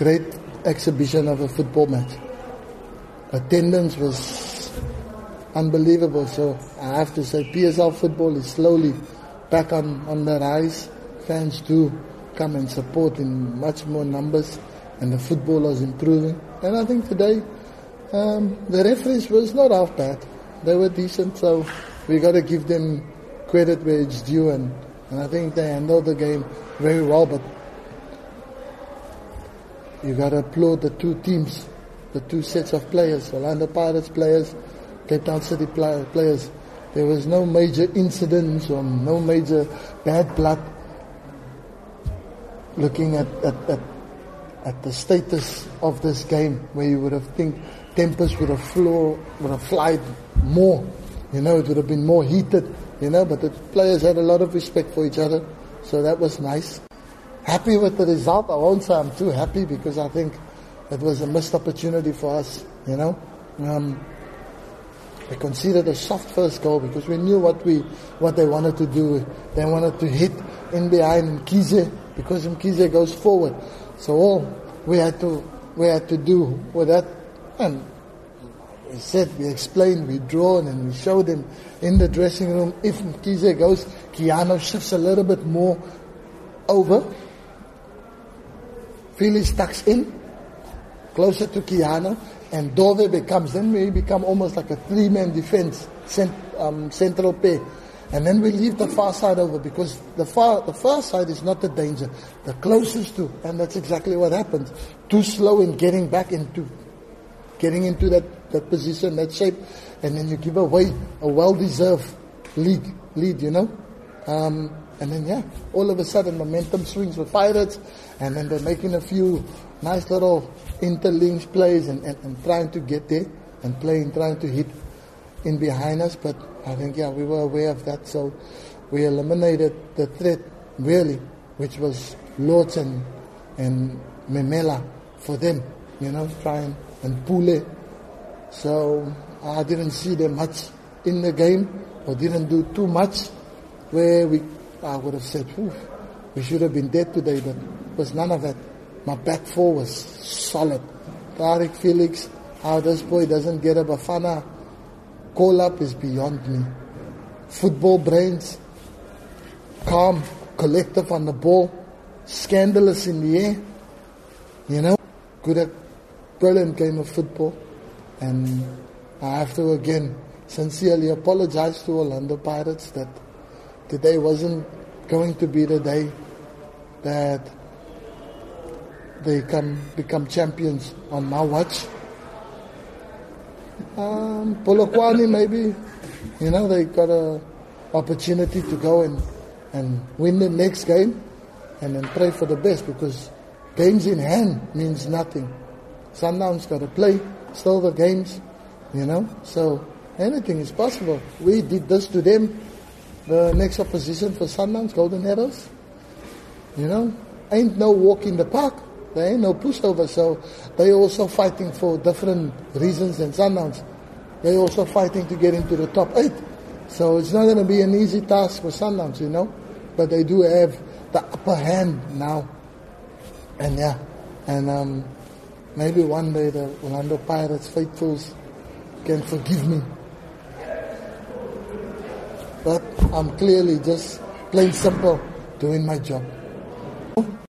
great exhibition of a football match. Attendance was unbelievable. So I have to say, PSL football is slowly back on, on the rise. Fans do come and support in much more numbers, and the football is improving. And I think today um, the referees was not half bad. They were decent, so we got to give them credit where it's due, and, and I think they handled the game very well. But you got to applaud the two teams, the two sets of players, Orlando Pirates players, Cape Town City players. There was no major incidents or no major bad blood. Looking at, at, at, at the status of this game, where you would have think tempers would have flow, would have flied more. You know, it would have been more heated. You know, but the players had a lot of respect for each other, so that was nice. Happy with the result. I won't say I'm too happy because I think it was a missed opportunity for us. You know, um, we conceded a soft first goal because we knew what we what they wanted to do. They wanted to hit in behind Mkhize because Mkhize goes forward. So all we had to we had to do with that and we said, we explained, we drawn, and we showed him in the dressing room. If Mkhize goes, Keanu shifts a little bit more over. Fielies tucks in, closer to Keanu, and Dove becomes, then we become almost like a three-man defense, cent, um, central pair. And then we leave the far side over because the far, the far side is not the danger. The closest to, and that's exactly what happens. Too slow in getting back into getting into that, that position, that shape, and then you give away a well-deserved lead, lead, you know. Um, and then yeah, all of a sudden momentum swings for Pirates, and then they're making a few nice little interlinks plays and, and, and trying to get there and playing, trying to hit in behind us. But I think yeah, we were aware of that, so we eliminated the threat really, which was Lorch and and Memela for them, you know, trying and Pule. So I didn't see them much in the game or didn't do too much where we I would have said, we should have been dead today, but it was none of that. My back four was solid. Taariq Fielies, how this boy doesn't get a Bafana call up is beyond me. Football brains, calm, collective on the ball, scandalous in the air, you know, good brilliant game of football. And I have to again sincerely apologize to Orlando Pirates that today wasn't going to be the day that they can become champions on my watch. Um, Polokwane maybe, you know, they got a opportunity to go and, and win the next game and then pray for the best because games in hand means nothing. Sundowns got to play still the games, you know. So anything is possible. We did this to them. The next opposition for Sundowns, Golden Arrows. You know, ain't no walk in the park. There ain't no pushover. So they also fighting for different reasons than Sundowns. They also fighting to get into the top eight. So it's not going to be an easy task for Sundowns, you know. But they do have the upper hand now. And yeah, and um, Maybe one day the Orlando Pirates faithfuls can forgive me. But I'm clearly just plain simple doing my job.